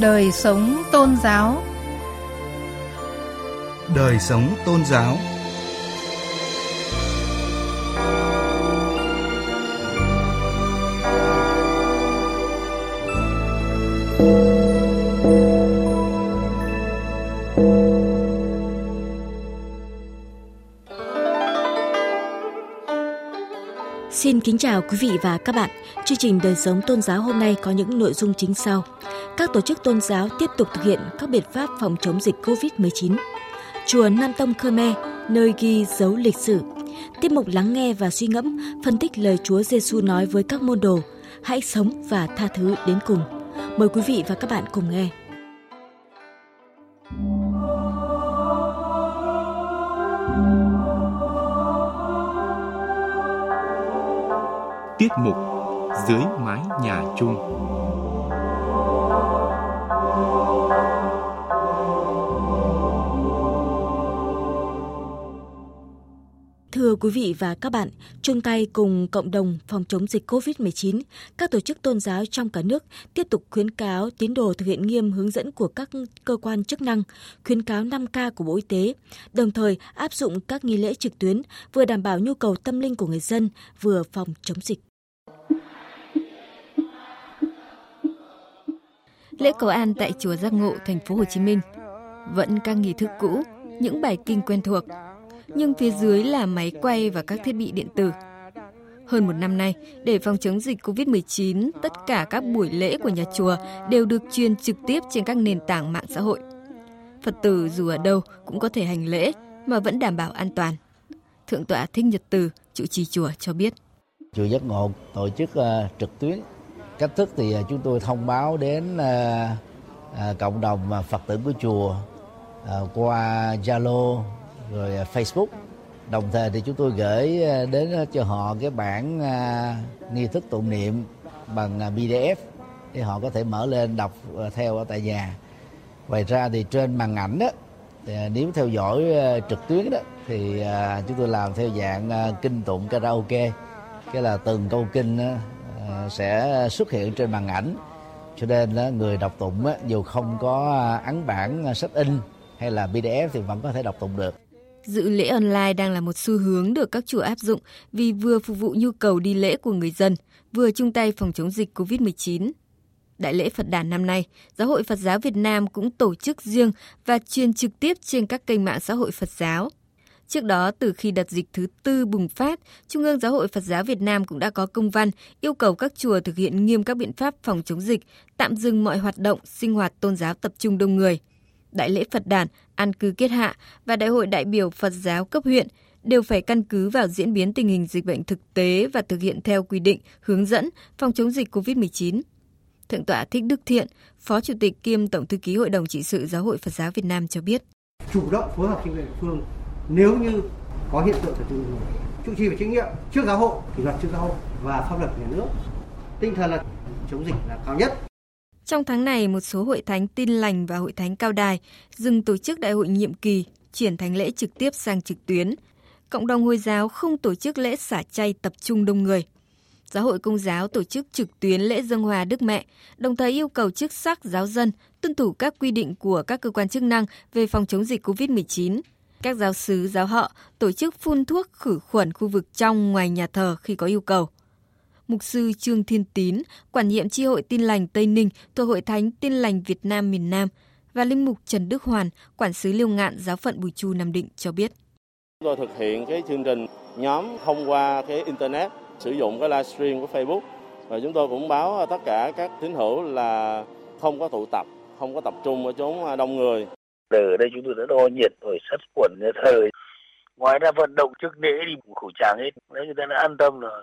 Đời sống tôn giáo Đời sống tôn giáo Xin kính chào quý vị và các bạn. Chương trình Đời sống tôn giáo hôm nay có những nội dung chính sau. Các tổ chức tôn giáo tiếp tục thực hiện các biện pháp phòng chống dịch COVID-19. Chùa Nam Tông Khmer, nơi ghi dấu lịch sử. Tiếp mục lắng nghe và suy ngẫm, phân tích lời Chúa Giêsu nói với các môn đồ. Hãy sống và tha thứ đến cùng. Mời quý vị và các bạn cùng nghe. Tiết mục Dưới mái nhà chung Thưa quý vị và các bạn, chung tay cùng cộng đồng phòng chống dịch COVID-19, các tổ chức tôn giáo trong cả nước tiếp tục khuyến cáo tín đồ thực hiện nghiêm hướng dẫn của các cơ quan chức năng, khuyến cáo 5K của Bộ Y tế, đồng thời áp dụng các nghi lễ trực tuyến vừa đảm bảo nhu cầu tâm linh của người dân, vừa phòng chống dịch. Lễ cầu an tại chùa Giác Ngộ, thành phố Hồ Chí Minh vẫn các nghi thức cũ, những bài kinh quen thuộc, nhưng phía dưới là máy quay và các thiết bị điện tử. Hơn một năm nay, để phòng chống dịch COVID-19, tất cả các buổi lễ của nhà chùa đều được truyền trực tiếp trên các nền tảng mạng xã hội. Phật tử dù ở đâu cũng có thể hành lễ mà vẫn đảm bảo an toàn. Thượng tọa Thích Nhật Từ, trụ trì chùa cho biết. Chùa Giác Ngộ tổ chức uh, trực tuyến. Cách thức thì uh, chúng tôi thông báo đến uh, uh, cộng đồng Phật tử của chùa uh, qua Zalo rồi à, Facebook. Đồng thời thì chúng tôi gửi à, đến à, cho họ cái bản nghi thức tụng niệm bằng PDF thì họ có thể mở lên đọc theo ở tại nhà. Ngoài ra thì trên màn ảnh đó thì nếu theo dõi trực tuyến đó thì chúng tôi làm theo dạng kinh tụng karaoke. Cái là từng câu kinh sẽ xuất hiện trên màn ảnh. Cho nên người đọc tụng dù không có ấn bản sách in hay là PDF thì vẫn có thể đọc tụng được. Dự lễ online đang là một xu hướng được các chùa áp dụng vì vừa phục vụ nhu cầu đi lễ của người dân, vừa chung tay phòng chống dịch COVID-19. Đại lễ Phật đàn năm nay, Giáo hội Phật giáo Việt Nam cũng tổ chức riêng và truyền trực tiếp trên các kênh mạng xã hội Phật giáo. Trước đó, từ khi đợt dịch thứ tư bùng phát, Trung ương Giáo hội Phật giáo Việt Nam cũng đã có công văn yêu cầu các chùa thực hiện nghiêm các biện pháp phòng chống dịch, tạm dừng mọi hoạt động, sinh hoạt tôn giáo tập trung đông người. Đại lễ Phật đàn, an cư kết hạ và Đại hội đại biểu Phật giáo cấp huyện đều phải căn cứ vào diễn biến tình hình dịch bệnh thực tế và thực hiện theo quy định, hướng dẫn phòng chống dịch COVID-19. Thượng tọa Thích Đức Thiện, Phó Chủ tịch kiêm Tổng thư ký Hội đồng trị sự Giáo hội Phật giáo Việt Nam cho biết. Chủ động phối hợp chính quyền địa phương nếu như có hiện tượng thật tự người trì và trách nhiệm trước giáo hội kỷ luật trước giáo hội và pháp luật nhà nước tinh thần là chống dịch là cao nhất trong tháng này, một số hội thánh tin lành và hội thánh cao đài dừng tổ chức đại hội nhiệm kỳ, chuyển thánh lễ trực tiếp sang trực tuyến. Cộng đồng Hồi giáo không tổ chức lễ xả chay tập trung đông người. Giáo hội Công giáo tổ chức trực tuyến lễ dân hòa Đức Mẹ, đồng thời yêu cầu chức sắc giáo dân tuân thủ các quy định của các cơ quan chức năng về phòng chống dịch COVID-19. Các giáo sứ, giáo họ tổ chức phun thuốc khử khuẩn khu vực trong ngoài nhà thờ khi có yêu cầu. Mục sư Trương Thiên Tín, quản nhiệm tri hội Tin lành Tây Ninh thuộc Hội Thánh Tin lành Việt Nam miền Nam và linh mục Trần Đức Hoàn, quản sứ Liêu Ngạn giáo phận Bùi Chu Nam Định cho biết. Chúng tôi thực hiện cái chương trình nhóm thông qua cái internet, sử dụng cái livestream của Facebook và chúng tôi cũng báo tất cả các tín hữu là không có tụ tập, không có tập trung ở chốn đông người. Ở đây chúng tôi đã đo nhiệt rồi sát khuẩn thời. Ngoài ra vận động trước lễ thì khẩu trang hết, đấy người ta đã an tâm rồi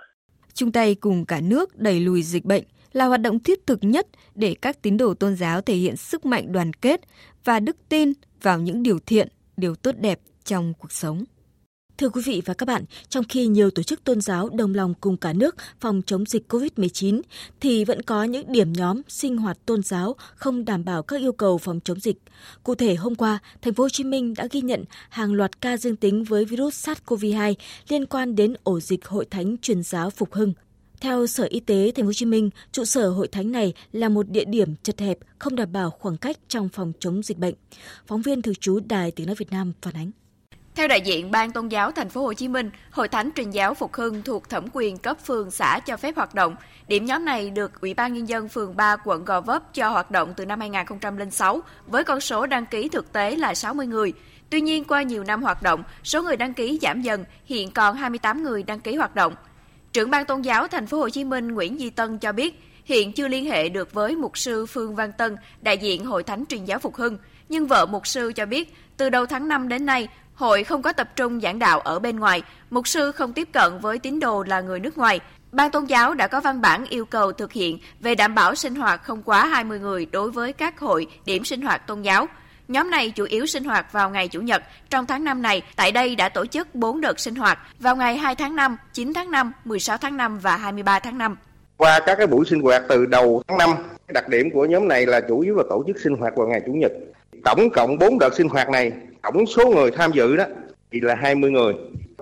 chung tay cùng cả nước đẩy lùi dịch bệnh là hoạt động thiết thực nhất để các tín đồ tôn giáo thể hiện sức mạnh đoàn kết và đức tin vào những điều thiện, điều tốt đẹp trong cuộc sống. Thưa quý vị và các bạn, trong khi nhiều tổ chức tôn giáo đồng lòng cùng cả nước phòng chống dịch COVID-19, thì vẫn có những điểm nhóm sinh hoạt tôn giáo không đảm bảo các yêu cầu phòng chống dịch. Cụ thể hôm qua, thành phố Hồ Chí Minh đã ghi nhận hàng loạt ca dương tính với virus SARS-CoV-2 liên quan đến ổ dịch Hội Thánh Truyền giáo Phục Hưng. Theo Sở Y tế Thành phố Hồ Chí Minh, trụ sở hội thánh này là một địa điểm chật hẹp, không đảm bảo khoảng cách trong phòng chống dịch bệnh. Phóng viên thường trú Đài Tiếng nói Việt Nam phản ánh. Theo đại diện Ban Tôn giáo Thành phố Hồ Chí Minh, Hội Thánh Truyền giáo Phục Hưng thuộc thẩm quyền cấp phường xã cho phép hoạt động. Điểm nhóm này được Ủy ban nhân dân phường 3 quận Gò Vấp cho hoạt động từ năm 2006 với con số đăng ký thực tế là 60 người. Tuy nhiên qua nhiều năm hoạt động, số người đăng ký giảm dần, hiện còn 28 người đăng ký hoạt động. Trưởng ban Tôn giáo Thành phố Hồ Chí Minh Nguyễn Di Tân cho biết, hiện chưa liên hệ được với mục sư Phương Văn Tân, đại diện Hội Thánh Truyền giáo Phục Hưng, nhưng vợ mục sư cho biết, từ đầu tháng 5 đến nay, hội không có tập trung giảng đạo ở bên ngoài, mục sư không tiếp cận với tín đồ là người nước ngoài. Ban tôn giáo đã có văn bản yêu cầu thực hiện về đảm bảo sinh hoạt không quá 20 người đối với các hội điểm sinh hoạt tôn giáo. Nhóm này chủ yếu sinh hoạt vào ngày Chủ nhật. Trong tháng 5 này, tại đây đã tổ chức 4 đợt sinh hoạt vào ngày 2 tháng 5, 9 tháng 5, 16 tháng 5 và 23 tháng 5. Qua các cái buổi sinh hoạt từ đầu tháng 5, đặc điểm của nhóm này là chủ yếu là tổ chức sinh hoạt vào ngày Chủ nhật. Tổng cộng 4 đợt sinh hoạt này, tổng số người tham dự đó thì là 20 người.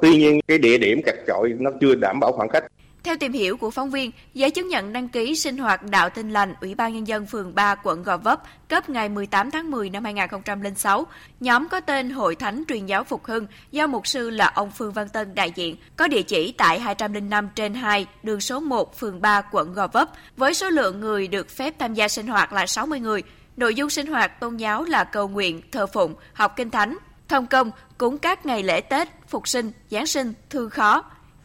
Tuy nhiên cái địa điểm cặt chọi nó chưa đảm bảo khoảng cách. Theo tìm hiểu của phóng viên, giấy chứng nhận đăng ký sinh hoạt đạo tin lành Ủy ban Nhân dân phường 3 quận Gò Vấp cấp ngày 18 tháng 10 năm 2006, nhóm có tên Hội Thánh Truyền giáo Phục Hưng do mục sư là ông Phương Văn Tân đại diện, có địa chỉ tại 205 trên 2, đường số 1, phường 3, quận Gò Vấp, với số lượng người được phép tham gia sinh hoạt là 60 người. Nội dung sinh hoạt tôn giáo là cầu nguyện, thờ phụng, học kinh thánh, thông công, cúng các ngày lễ Tết, Phục sinh, Giáng sinh, thư khó,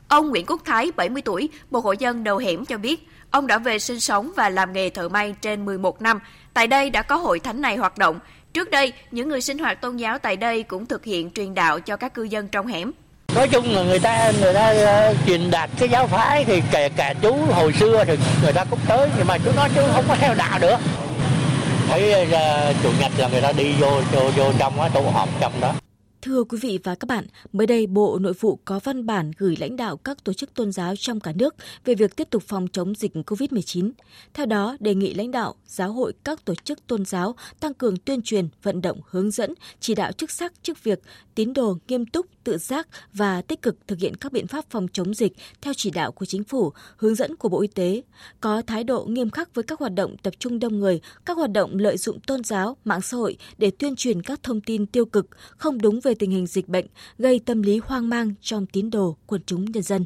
Ông Nguyễn Quốc Thái, 70 tuổi, một hộ dân đầu hẻm cho biết, ông đã về sinh sống và làm nghề thợ may trên 11 năm. Tại đây đã có hội thánh này hoạt động. Trước đây, những người sinh hoạt tôn giáo tại đây cũng thực hiện truyền đạo cho các cư dân trong hẻm. Nói chung là người ta người ta uh, truyền đạt cái giáo phái thì kể cả chú hồi xưa thì người ta cũng tới nhưng mà chú nói chú không có theo đạo nữa. Thấy uh, chủ nhật là người ta đi vô vô vô trong á tụ họp trong đó. Thưa quý vị và các bạn, mới đây Bộ Nội vụ có văn bản gửi lãnh đạo các tổ chức tôn giáo trong cả nước về việc tiếp tục phòng chống dịch COVID-19. Theo đó, đề nghị lãnh đạo, giáo hội các tổ chức tôn giáo tăng cường tuyên truyền, vận động, hướng dẫn, chỉ đạo chức sắc, chức việc, tín đồ nghiêm túc, tự giác và tích cực thực hiện các biện pháp phòng chống dịch theo chỉ đạo của chính phủ, hướng dẫn của Bộ Y tế, có thái độ nghiêm khắc với các hoạt động tập trung đông người, các hoạt động lợi dụng tôn giáo, mạng xã hội để tuyên truyền các thông tin tiêu cực, không đúng về tình hình dịch bệnh, gây tâm lý hoang mang trong tín đồ quần chúng nhân dân.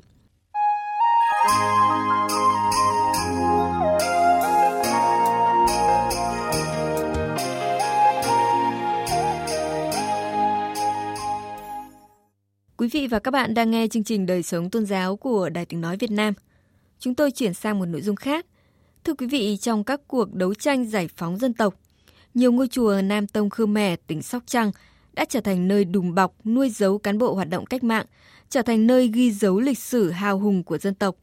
Và các bạn đang nghe chương trình Đời sống tôn giáo của Đài Tiếng Nói Việt Nam. Chúng tôi chuyển sang một nội dung khác. Thưa quý vị, trong các cuộc đấu tranh giải phóng dân tộc, nhiều ngôi chùa Nam Tông Khmer, tỉnh Sóc Trăng đã trở thành nơi đùm bọc nuôi giấu cán bộ hoạt động cách mạng, trở thành nơi ghi dấu lịch sử hào hùng của dân tộc.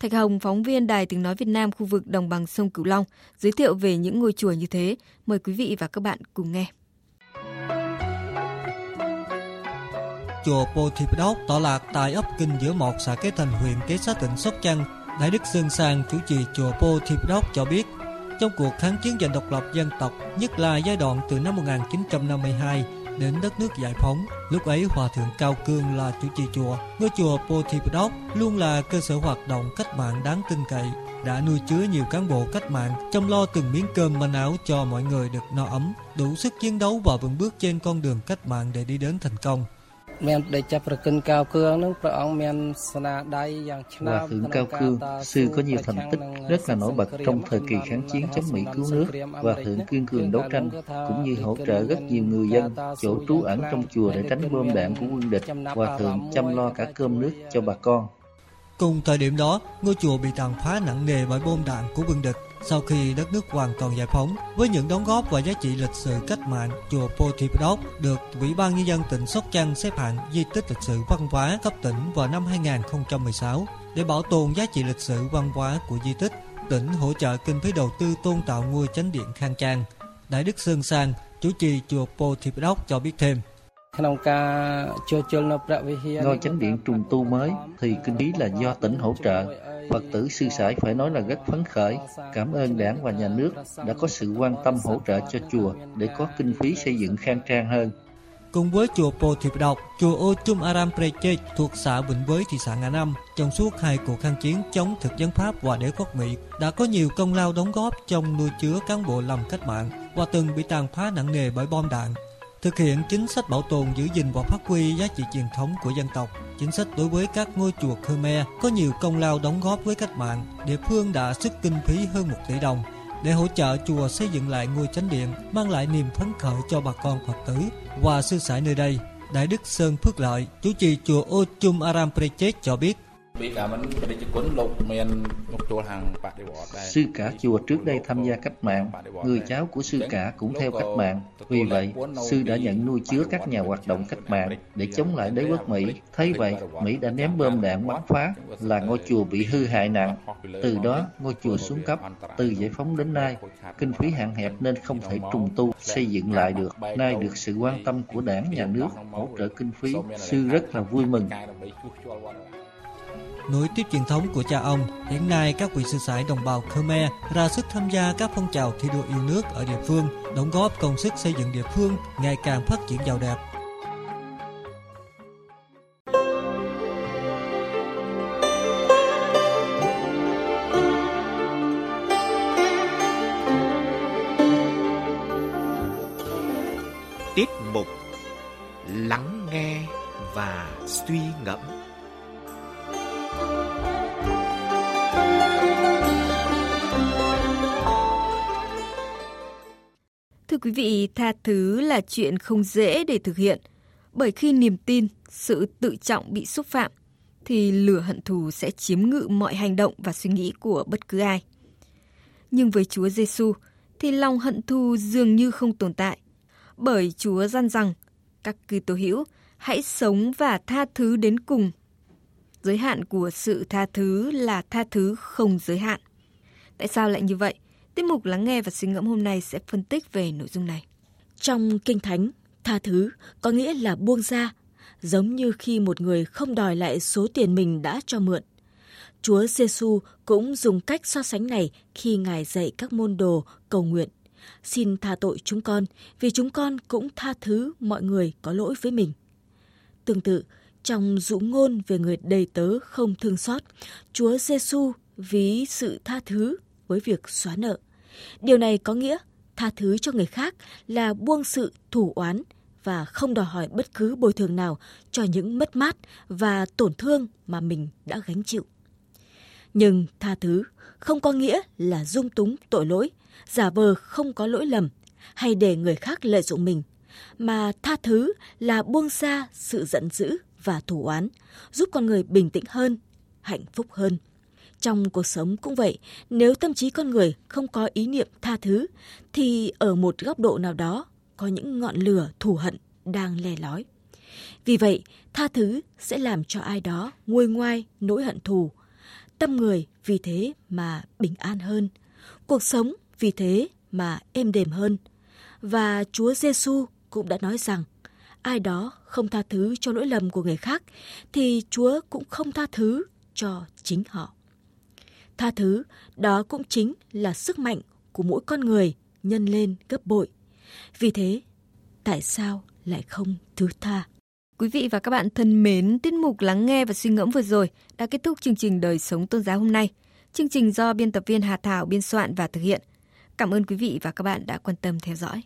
Thạch Hồng, phóng viên Đài Tiếng Nói Việt Nam khu vực đồng bằng sông Cửu Long, giới thiệu về những ngôi chùa như thế. Mời quý vị và các bạn cùng nghe. Chùa Pô Thị Đốc tọa lạc tại ấp Kinh giữa một xã Kế Thành huyện Kế Sách tỉnh Sóc Trăng. Đại đức Sơn Sang chủ trì chùa Pô Thị Đốc cho biết, trong cuộc kháng chiến giành độc lập dân tộc, nhất là giai đoạn từ năm 1952 đến đất nước giải phóng. Lúc ấy Hòa Thượng Cao Cương là chủ trì chùa. Ngôi chùa Pothipdok luôn là cơ sở hoạt động cách mạng đáng tin cậy, đã nuôi chứa nhiều cán bộ cách mạng, chăm lo từng miếng cơm manh áo cho mọi người được no ấm, đủ sức chiến đấu và vững bước trên con đường cách mạng để đi đến thành công មានដេចប្រកិនកៅគឿងនឹងព្រះអង្គមានស្នាដៃយ៉ាងឆ្នើម Hòa thượng Cao Cương, sư có nhiều thành tích rất là nổi bật trong thời kỳ kháng chiến chống Mỹ cứu nước. Hòa thượng kiên cường đấu tranh cũng như hỗ trợ rất nhiều người dân chỗ trú ẩn trong chùa để tránh bom đạn của quân địch. Hòa thượng chăm lo cả cơm nước cho bà con. Cùng thời điểm đó, ngôi chùa bị tàn phá nặng nề bởi bom đạn của quân địch. Sau khi đất nước hoàn toàn giải phóng, với những đóng góp và giá trị lịch sử cách mạng, chùa Potipdok được Ủy ban Nhân dân tỉnh Sóc Trăng xếp hạng di tích lịch sử văn hóa cấp tỉnh vào năm 2016 để bảo tồn giá trị lịch sử văn hóa của di tích. Tỉnh hỗ trợ kinh phí đầu tư tôn tạo ngôi chánh điện khang trang. Đại đức Sơn Sang, chủ trì chùa Potipdok cho biết thêm. Ngôi chánh điện trùng tu mới thì kinh phí là do tỉnh hỗ trợ Phật tử sư sãi phải nói là rất phấn khởi, cảm ơn đảng và nhà nước đã có sự quan tâm hỗ trợ cho chùa để có kinh phí xây dựng khang trang hơn. cùng với chùa Pô Thiệp Độc, chùa Ô Trung Aram Prechech thuộc xã Vĩnh Với, thị xã Ngã Năm, trong suốt hai cuộc kháng chiến chống thực dân Pháp và đế quốc Mỹ đã có nhiều công lao đóng góp trong nuôi chứa cán bộ làm cách mạng và từng bị tàn phá nặng nề bởi bom đạn. Thực hiện chính sách bảo tồn giữ gìn và phát huy giá trị truyền thống của dân tộc, chính sách đối với các ngôi chùa Khmer có nhiều công lao đóng góp với cách mạng. Địa phương đã xuất kinh phí hơn 1 tỷ đồng để hỗ trợ chùa xây dựng lại ngôi chánh điện, mang lại niềm phấn khởi cho bà con Phật tử và sư sãi nơi đây. Đại đức Sơn Phước Lợi, chủ trì chùa Ô Chum Aram Prechet cho biết, Sư cả chùa trước đây tham gia cách mạng, người cháu của sư cả cũng theo cách mạng. Vì vậy, sư đã nhận nuôi chứa các nhà hoạt động cách mạng để chống lại đế quốc Mỹ. Thấy vậy, Mỹ đã ném bom đạn bắn phá, là ngôi chùa bị hư hại nặng. Từ đó, ngôi chùa xuống cấp. Từ giải phóng đến nay, kinh phí hạn hẹp nên không thể trùng tu, xây dựng lại được. Nay được sự quan tâm của đảng, nhà nước hỗ trợ kinh phí, sư rất là vui mừng. Nối tiếp truyền thống của cha ông, hiện nay các vị sư sãi đồng bào Khmer ra sức tham gia các phong trào thi đua yêu nước ở địa phương, đóng góp công sức xây dựng địa phương ngày càng phát triển giàu đẹp. Tiết mục Lắng nghe và suy ngẫm quý vị, tha thứ là chuyện không dễ để thực hiện, bởi khi niềm tin, sự tự trọng bị xúc phạm, thì lửa hận thù sẽ chiếm ngự mọi hành động và suy nghĩ của bất cứ ai. Nhưng với Chúa Giêsu thì lòng hận thù dường như không tồn tại, bởi Chúa gian rằng các cư tổ hữu hãy sống và tha thứ đến cùng. Giới hạn của sự tha thứ là tha thứ không giới hạn. Tại sao lại như vậy? Tiết mục lắng nghe và suy ngẫm hôm nay sẽ phân tích về nội dung này. Trong Kinh Thánh, tha thứ có nghĩa là buông ra, giống như khi một người không đòi lại số tiền mình đã cho mượn. Chúa Giêsu cũng dùng cách so sánh này khi Ngài dạy các môn đồ cầu nguyện. Xin tha tội chúng con, vì chúng con cũng tha thứ mọi người có lỗi với mình. Tương tự, trong dụ ngôn về người đầy tớ không thương xót, Chúa Giêsu ví sự tha thứ với việc xóa nợ. Điều này có nghĩa tha thứ cho người khác là buông sự thủ oán và không đòi hỏi bất cứ bồi thường nào cho những mất mát và tổn thương mà mình đã gánh chịu. Nhưng tha thứ không có nghĩa là dung túng tội lỗi, giả vờ không có lỗi lầm hay để người khác lợi dụng mình, mà tha thứ là buông xa sự giận dữ và thủ oán, giúp con người bình tĩnh hơn, hạnh phúc hơn. Trong cuộc sống cũng vậy, nếu tâm trí con người không có ý niệm tha thứ, thì ở một góc độ nào đó có những ngọn lửa thù hận đang le lói. Vì vậy, tha thứ sẽ làm cho ai đó nguôi ngoai nỗi hận thù. Tâm người vì thế mà bình an hơn. Cuộc sống vì thế mà êm đềm hơn. Và Chúa Giêsu cũng đã nói rằng, ai đó không tha thứ cho lỗi lầm của người khác, thì Chúa cũng không tha thứ cho chính họ. Tha thứ, đó cũng chính là sức mạnh của mỗi con người nhân lên gấp bội. Vì thế, tại sao lại không thứ tha? Quý vị và các bạn thân mến, tiết mục lắng nghe và suy ngẫm vừa rồi đã kết thúc chương trình Đời sống tôn giáo hôm nay. Chương trình do biên tập viên Hà Thảo biên soạn và thực hiện. Cảm ơn quý vị và các bạn đã quan tâm theo dõi.